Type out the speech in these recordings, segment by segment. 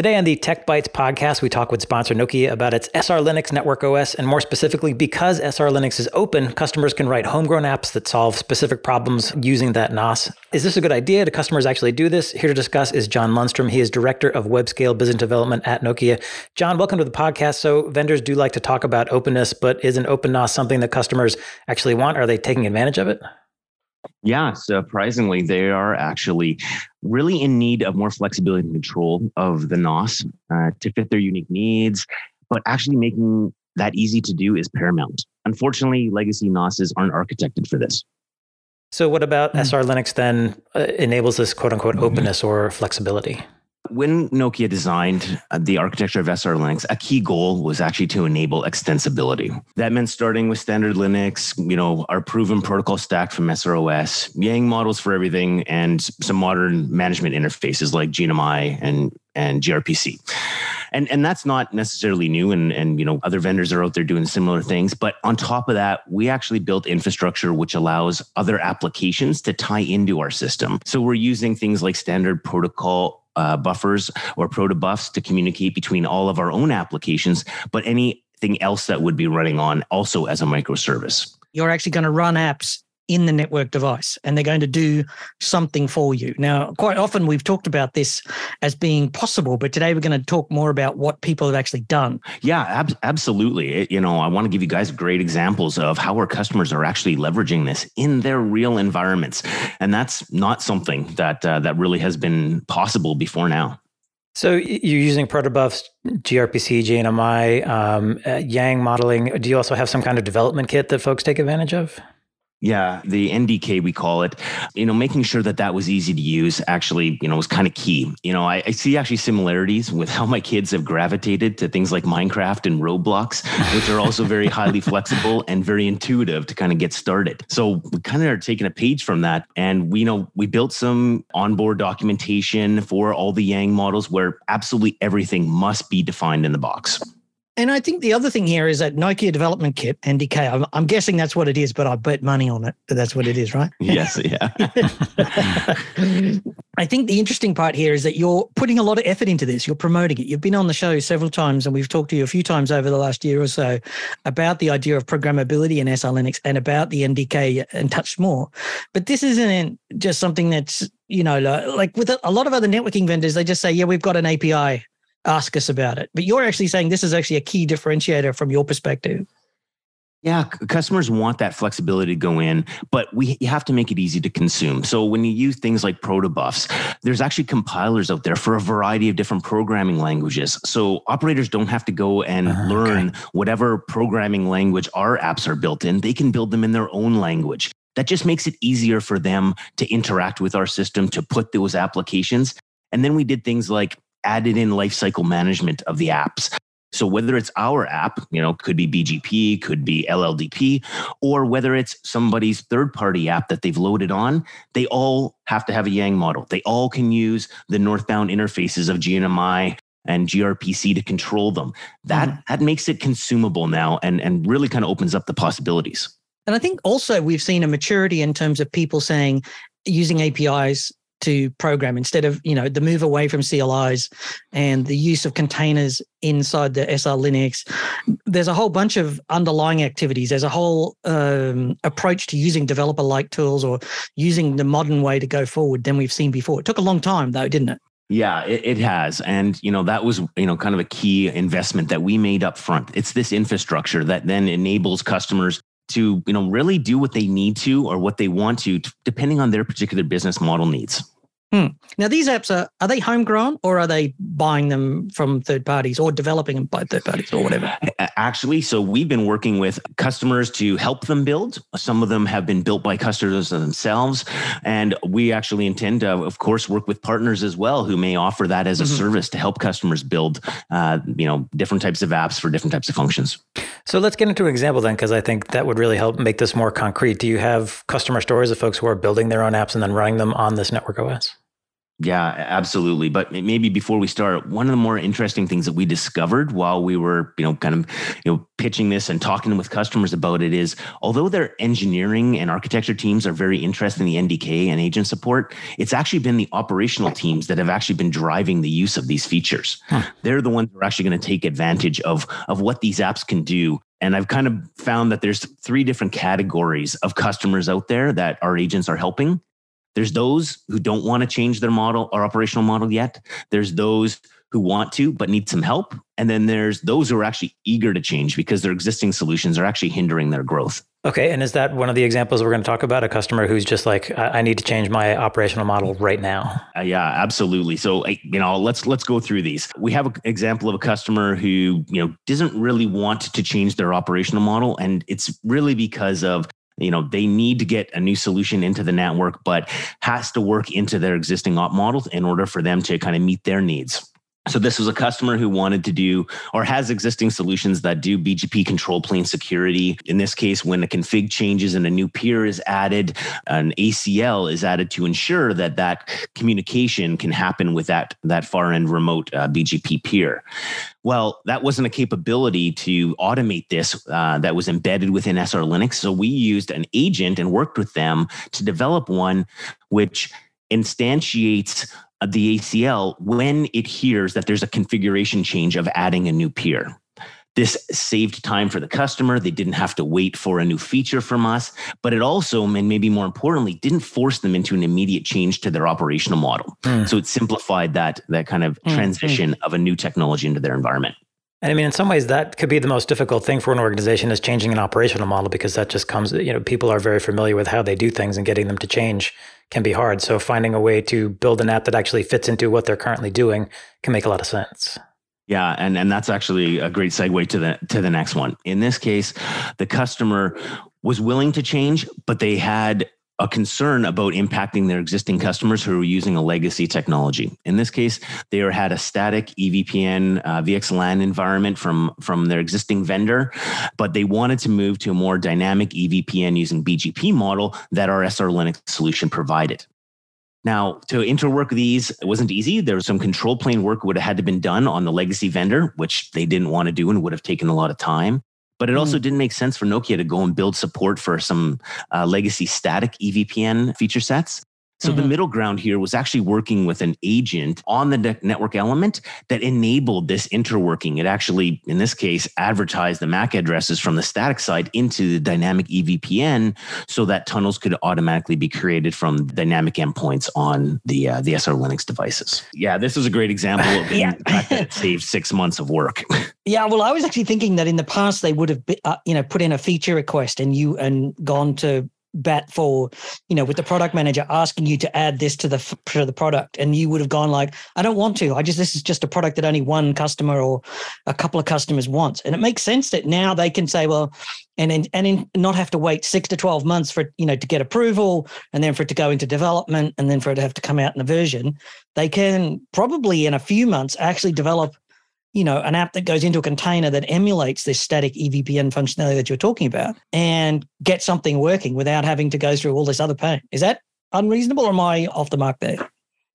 Today on the Tech Bytes podcast, we talk with sponsor Nokia about its SR Linux network OS, and more specifically, because SR Linux is open, customers can write homegrown apps that solve specific problems using that NOS. Is this a good idea? Do customers actually do this? Here to discuss is John Lundstrom. He is Director of Web Scale Business Development at Nokia. John, welcome to the podcast. So, vendors do like to talk about openness, but is an open NOS something that customers actually want? Are they taking advantage of it? Yeah, surprisingly, they are actually really in need of more flexibility and control of the NOS uh, to fit their unique needs, but actually making that easy to do is paramount. Unfortunately, legacy NOSes aren't architected for this. So, what about mm-hmm. SR Linux then uh, enables this quote unquote mm-hmm. openness or flexibility? When Nokia designed uh, the architecture of SR Linux, a key goal was actually to enable extensibility. That meant starting with standard Linux, you know, our proven protocol stack from SROS, Yang models for everything, and some modern management interfaces like GNMI and, and gRPC. And, and that's not necessarily new and, and you know other vendors are out there doing similar things but on top of that we actually built infrastructure which allows other applications to tie into our system so we're using things like standard protocol uh, buffers or protobufs to communicate between all of our own applications, but anything else that would be running on also as a microservice. You're actually going to run apps in the network device and they're going to do something for you. Now, quite often we've talked about this as being possible, but today we're going to talk more about what people have actually done. Yeah, ab- absolutely. It, you know, I want to give you guys great examples of how our customers are actually leveraging this in their real environments. And that's not something that uh, that really has been possible before now. So you're using protobufs, gRPC, GNMI, um, uh, Yang modeling. Do you also have some kind of development kit that folks take advantage of? Yeah, the NDK we call it. You know, making sure that that was easy to use actually, you know, was kind of key. You know, I, I, see actually similarities with how my kids have gravitated to things like Minecraft and Roblox, which are also very highly flexible and very intuitive to kind of get started. So we kind of are taking a page from that, and we you know we built some onboard documentation for all the Yang models where absolutely everything must be defined in the box. And I think the other thing here is that Nokia Development Kit, NDK, I'm, I'm guessing that's what it is, but I bet money on it that that's what it is, right? yes, yeah. I think the interesting part here is that you're putting a lot of effort into this. You're promoting it. You've been on the show several times, and we've talked to you a few times over the last year or so about the idea of programmability in SR Linux and about the NDK and touch more. But this isn't just something that's, you know, like with a lot of other networking vendors, they just say, yeah, we've got an API ask us about it. But you're actually saying this is actually a key differentiator from your perspective. Yeah, customers want that flexibility to go in, but we you have to make it easy to consume. So when you use things like protobufs, there's actually compilers out there for a variety of different programming languages. So operators don't have to go and uh, learn okay. whatever programming language our apps are built in. They can build them in their own language. That just makes it easier for them to interact with our system to put those applications. And then we did things like added in lifecycle management of the apps. So whether it's our app, you know, could be BGP, could be LLDP, or whether it's somebody's third-party app that they've loaded on, they all have to have a Yang model. They all can use the northbound interfaces of GNMI and gRPC to control them. That mm-hmm. that makes it consumable now and and really kind of opens up the possibilities. And I think also we've seen a maturity in terms of people saying using APIs to program instead of you know the move away from CLIs and the use of containers inside the SR Linux. There's a whole bunch of underlying activities. There's a whole um, approach to using developer-like tools or using the modern way to go forward than we've seen before. It took a long time though, didn't it? Yeah, it, it, has. And, you know, that was, you know, kind of a key investment that we made up front. It's this infrastructure that then enables customers to you know really do what they need to or what they want to depending on their particular business model needs Hmm. Now, these apps are are they homegrown or are they buying them from third parties or developing them by third parties or whatever? Actually, so we've been working with customers to help them build. Some of them have been built by customers themselves, and we actually intend to, of course, work with partners as well who may offer that as a mm-hmm. service to help customers build, uh, you know, different types of apps for different types of functions. So let's get into an example then, because I think that would really help make this more concrete. Do you have customer stories of folks who are building their own apps and then running them on this network OS? Yeah, absolutely. But maybe before we start, one of the more interesting things that we discovered while we were, you know, kind of, you know, pitching this and talking with customers about it is although their engineering and architecture teams are very interested in the NDK and agent support, it's actually been the operational teams that have actually been driving the use of these features. Huh. They're the ones who are actually going to take advantage of, of what these apps can do and I've kind of found that there's three different categories of customers out there that our agents are helping. There's those who don't want to change their model or operational model yet. There's those who want to but need some help. And then there's those who are actually eager to change because their existing solutions are actually hindering their growth. Okay. And is that one of the examples we're going to talk about? A customer who's just like, I, need to change my operational model right now. Uh, yeah, absolutely. So, you know, let's let's go through these. We have an example of a customer who, you know, doesn't really want to change their operational model. And it's really because of you know they need to get a new solution into the network but has to work into their existing op models in order for them to kind of meet their needs so this was a customer who wanted to do or has existing solutions that do BGP control plane security. In this case, when a config changes and a new peer is added, an ACL is added to ensure that that communication can happen with that, that far end remote uh, BGP peer. Well, that wasn't a capability to automate this uh, that was embedded within SR Linux. So we used an agent and worked with them to develop one which instantiates the ACL when it hears that there's a configuration change of adding a new peer. This saved time for the customer. They didn't have to wait for a new feature from us, but it also, and maybe more importantly, didn't force them into an immediate change to their operational model. Mm. So it simplified that, that kind of mm. transition mm. of a new technology into their environment. And I mean, in some ways, that could be the most difficult thing for an organization is changing an operational model because that just comes, you know, people are very familiar with how they do things and getting them to change can be hard. So finding a way to build an app that actually fits into what they're currently doing can make a lot of sense. Yeah, and, and that's actually a great segue to the to the next one. In this case, the customer was willing to change, but they had a concern about impacting their existing customers who are using a legacy technology. In this case, they had a static EVPN uh, VXLAN environment from, from their existing vendor, but they wanted to move to a more dynamic EVPN using BGP model that our SR Linux solution provided. Now, to interwork these, wasn't easy. There was some control plane work would have had to been done on the legacy vendor, which they didn't want to do and would have taken a lot of time. But it also mm. didn't make sense for Nokia to go and build support for some uh, legacy static EVPN feature sets. So mm-hmm. the middle ground here was actually working with an agent on the network element that enabled this interworking. It actually, in this case, advertised the MAC addresses from the static side into the dynamic EVPN so that tunnels could automatically be created from dynamic endpoints on the uh, the SR Linux devices. Yeah, this is a great example of yeah. the fact that it saved six months of work. yeah, well, I was actually thinking that in the past they would have, uh, you know, put in a feature request and you and gone to bat for you know with the product manager asking you to add this to the to the product. And you would have gone like i don't want to. I just this is just a product that only one customer or a couple of customers wants and it makes sense that now they can say well and in, and in, not have to wait 6 to 12 months for you know to get approval and then for it to go into development and then for it to have to come out in a version. They can probably in a few months actually develop you know, an app that goes into a container that emulates this static EVPN functionality that you're talking about and get something working without having to go through all this other pain. Is that unreasonable or am I off the mark there?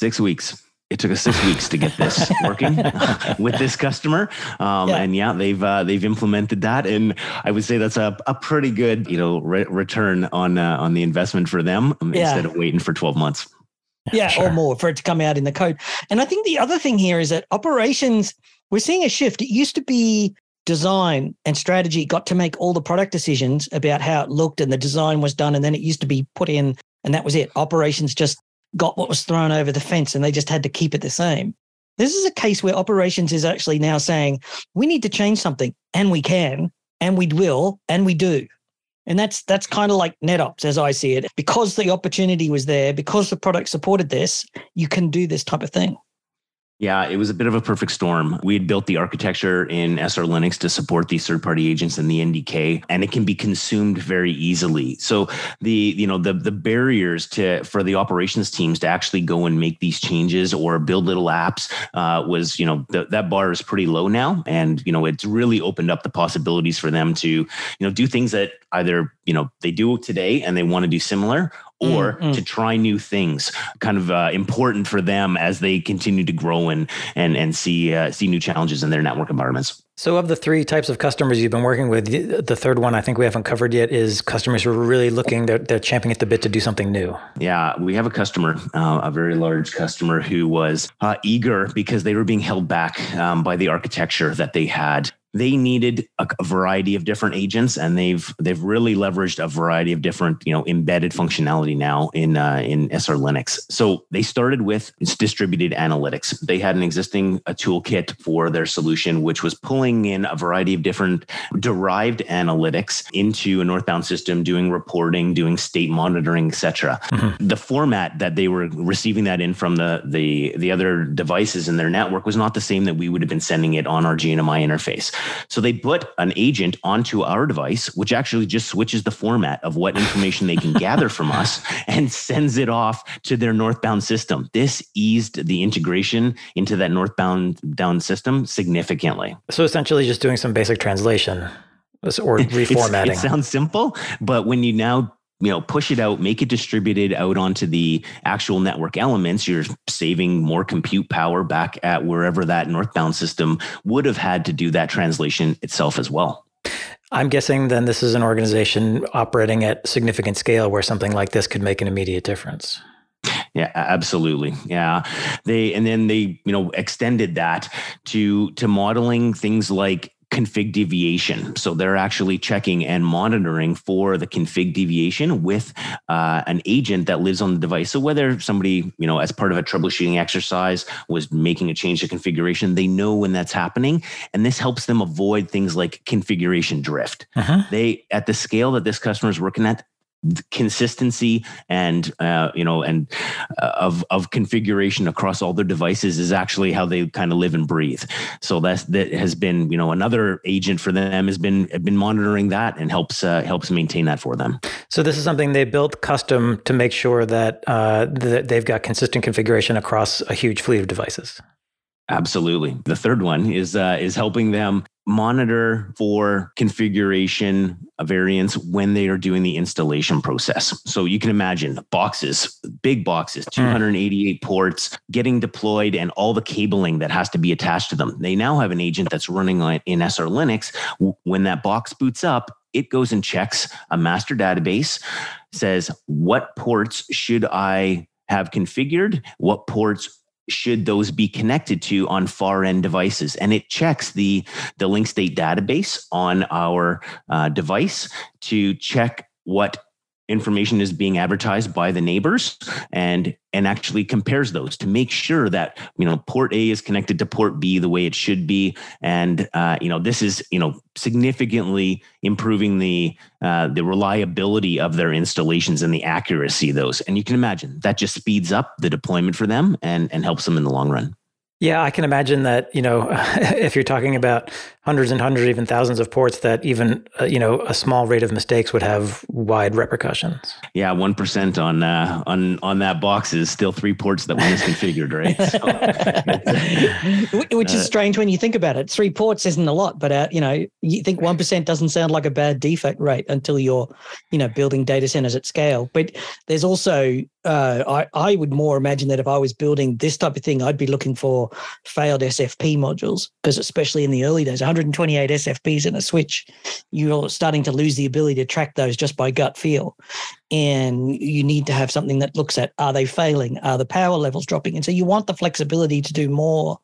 Six weeks. It took us six weeks to get this working with this customer, um, yeah. and yeah, they've uh, they've implemented that, and I would say that's a, a pretty good you know re- return on uh, on the investment for them um, yeah. instead of waiting for twelve months. Yeah, sure. or more for it to come out in the code. And I think the other thing here is that operations we're seeing a shift. It used to be design and strategy got to make all the product decisions about how it looked and the design was done. And then it used to be put in and that was it. Operations just got what was thrown over the fence and they just had to keep it the same. This is a case where operations is actually now saying, we need to change something and we can and we will and we do. And that's that's kind of like NetOps as I see it. Because the opportunity was there, because the product supported this, you can do this type of thing. Yeah, it was a bit of a perfect storm. We had built the architecture in SR Linux to support these third-party agents and the NDK, and it can be consumed very easily. So the you know the the barriers to for the operations teams to actually go and make these changes or build little apps uh, was you know the, that bar is pretty low now, and you know it's really opened up the possibilities for them to you know do things that either you know they do today and they want to do similar or mm-hmm. to try new things, kind of uh, important for them as they continue to grow and and and see uh, see new challenges in their network environments. So, of the three types of customers you've been working with, the third one I think we haven't covered yet is customers who are really looking, they're, they're champing at the bit to do something new. Yeah, we have a customer, uh, a very large customer who was uh, eager because they were being held back um, by the architecture that they had they needed a, a, variety of different agents and they've they've really leveraged a variety of different you know embedded functionality now in uh, in SR Linux. So they started with distributed analytics. They had an existing a toolkit for their solution which was pulling in a variety of different derived analytics into a northbound system doing reporting, doing state monitoring, etc. Mm-hmm. The format that they were receiving that in from the the the other devices in their network was not the same that we would have been sending it on our GNMI interface. So they put an agent onto our device, which actually just switches the format of what information they can gather from us and sends it off to their northbound system. This eased the integration into that northbound down system significantly. So essentially just doing some basic translation or reformatting. it sounds simple, but when you now you know push it out make it distributed out onto the actual network elements. You're saving more compute power back at wherever that northbound system would have had to do that translation itself as well. I'm guessing then this is an organization operating at significant scale where something like this could make an immediate difference. Yeah absolutely. Yeah. They and then they you know extended that to to modeling things like config deviation. So they're actually checking and monitoring for the config deviation with uh, an agent that lives on the device. So whether somebody, you know, as part of a troubleshooting exercise was making a change to configuration, they know when that's happening. And this helps them avoid things like configuration drift. Uh-huh. They, at the scale that this customer is working at, consistency and uh, you know and uh, of of configuration across all their devices is actually how they kind of live and breathe. So that's that has been you know another agent for them has been been monitoring that and helps uh, helps maintain that for them. So this is something they built custom to make sure that uh, that they've got consistent configuration across a huge fleet of devices Absolutely. The third one is uh, is helping them monitor for configuration variants when they are doing the installation process. So you can imagine boxes, big boxes, hmm. 288 ports getting deployed and all the cabling that has to be attached to them. They now have an agent that's running on, in SR Linux. When that box boots up, it goes and checks a master database, says what ports should I have configured, what ports should those be connected to on far end devices? And it checks the the link state database on our uh, device to check what information is being advertised by the neighbors and and actually compares those to make sure that you know port A is connected to port B the way it should be. And uh, you know this is you know significantly improving the uh, the reliability of their installations and the accuracy of those. And you can imagine that just speeds up the deployment for them and and helps them in the long run yeah, I can imagine that, you know, if you're talking about hundreds and hundreds, even thousands of ports, that even, uh, you know, a small rate of mistakes would have wide repercussions. Yeah, 1% on uh, on on that box is still three ports that were misconfigured, right? So, Which is uh, strange when you think about it. Three ports isn't a lot, but, uh, you know, you think 1% doesn't sound like a bad defect rate until you're, you know, building data centers at scale. But there's also uh, I, I would more imagine that if I was building this type of thing, I'd be looking for failed SFP modules because, especially in the early days, 128 SFPs in a switch, you're starting to lose the ability to track those just by gut feel. And you need to have something that looks at are they failing? Are the power levels dropping? And so you want the flexibility to do more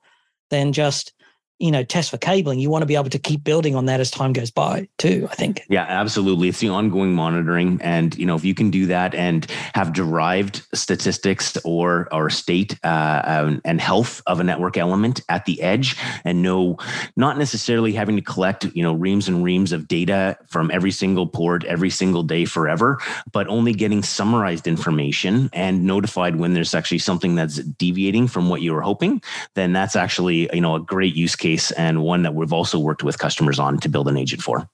than just you know test for cabling you want to be able to keep building on that as time goes by too i think. Yeah absolutely. It's the ongoing monitoring and you know if you can do that and have derived statistics or or state uh, um, and health of a network element at the edge and know not necessarily having to collect you know reams and reams of data from every single port every single day forever but only getting summarized information and notified when there's actually something that's deviating from what you were hoping then that's actually you know a great use case and one that we've also worked with customers on to build an agent for.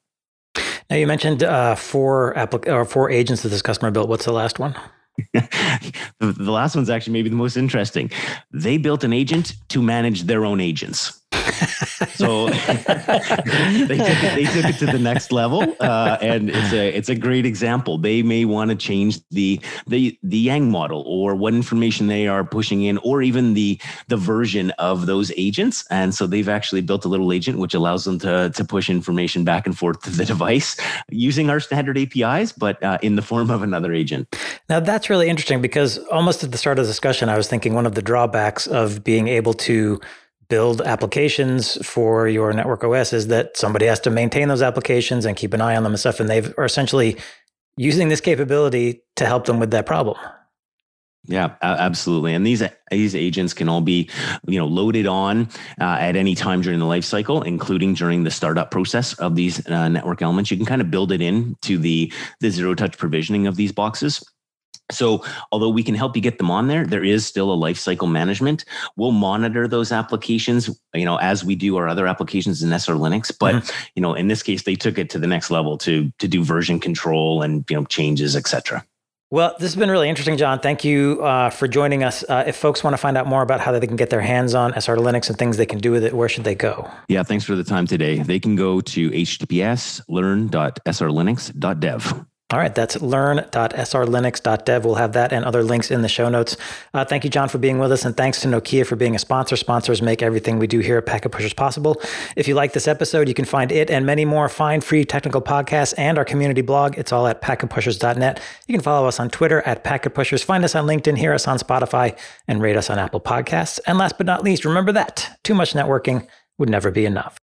Now you mentioned uh, four applic- or four agents that this customer built. What's the last one? the last one's actually maybe the most interesting. They built an agent to manage their own agents. So they, took it, they took it to the next level, uh, and it's a it's a great example. They may want to change the the the Yang model or what information they are pushing in, or even the the version of those agents. And so they've actually built a little agent which allows them to to push information back and forth to the device using our standard APIs, but uh, in the form of another agent. Now that's really interesting because almost at the start of the discussion, I was thinking one of the drawbacks of being able to build applications for your network OS is that somebody has to maintain those applications and keep an eye on them and stuff. And they are essentially using this capability to help them with that problem. Yeah, absolutely. And these these agents can all be, you know, loaded on uh, at any time during the life cycle, including during the startup process of these uh, network elements. You can kind of build it in to the the zero touch provisioning of these boxes. So, although we can help you get them on there, there is still a lifecycle management. We'll monitor those applications, you know, as we do our other applications in SR Linux. But mm-hmm. you know, in this case, they took it to the next level to to do version control and you know changes, etc. Well, this has been really interesting, John. Thank you uh, for joining us. Uh, if folks want to find out more about how they can get their hands on SR Linux and things they can do with it, where should they go? Yeah, thanks for the time today. They can go to https learn.srlinux.dev. All right, that's learn.srlinux.dev. We'll have that and other links in the show notes. Uh, thank you, John, for being with us, and thanks to Nokia for being a sponsor. Sponsors make everything we do here at Packet Pushers possible. If you like this episode, you can find it and many more fine free technical podcasts and our community blog. It's all at packetpushers.net. You can follow us on Twitter at Packet Pushers, find us on LinkedIn, hear us on Spotify, and rate us on Apple Podcasts. And last but not least, remember that too much networking would never be enough.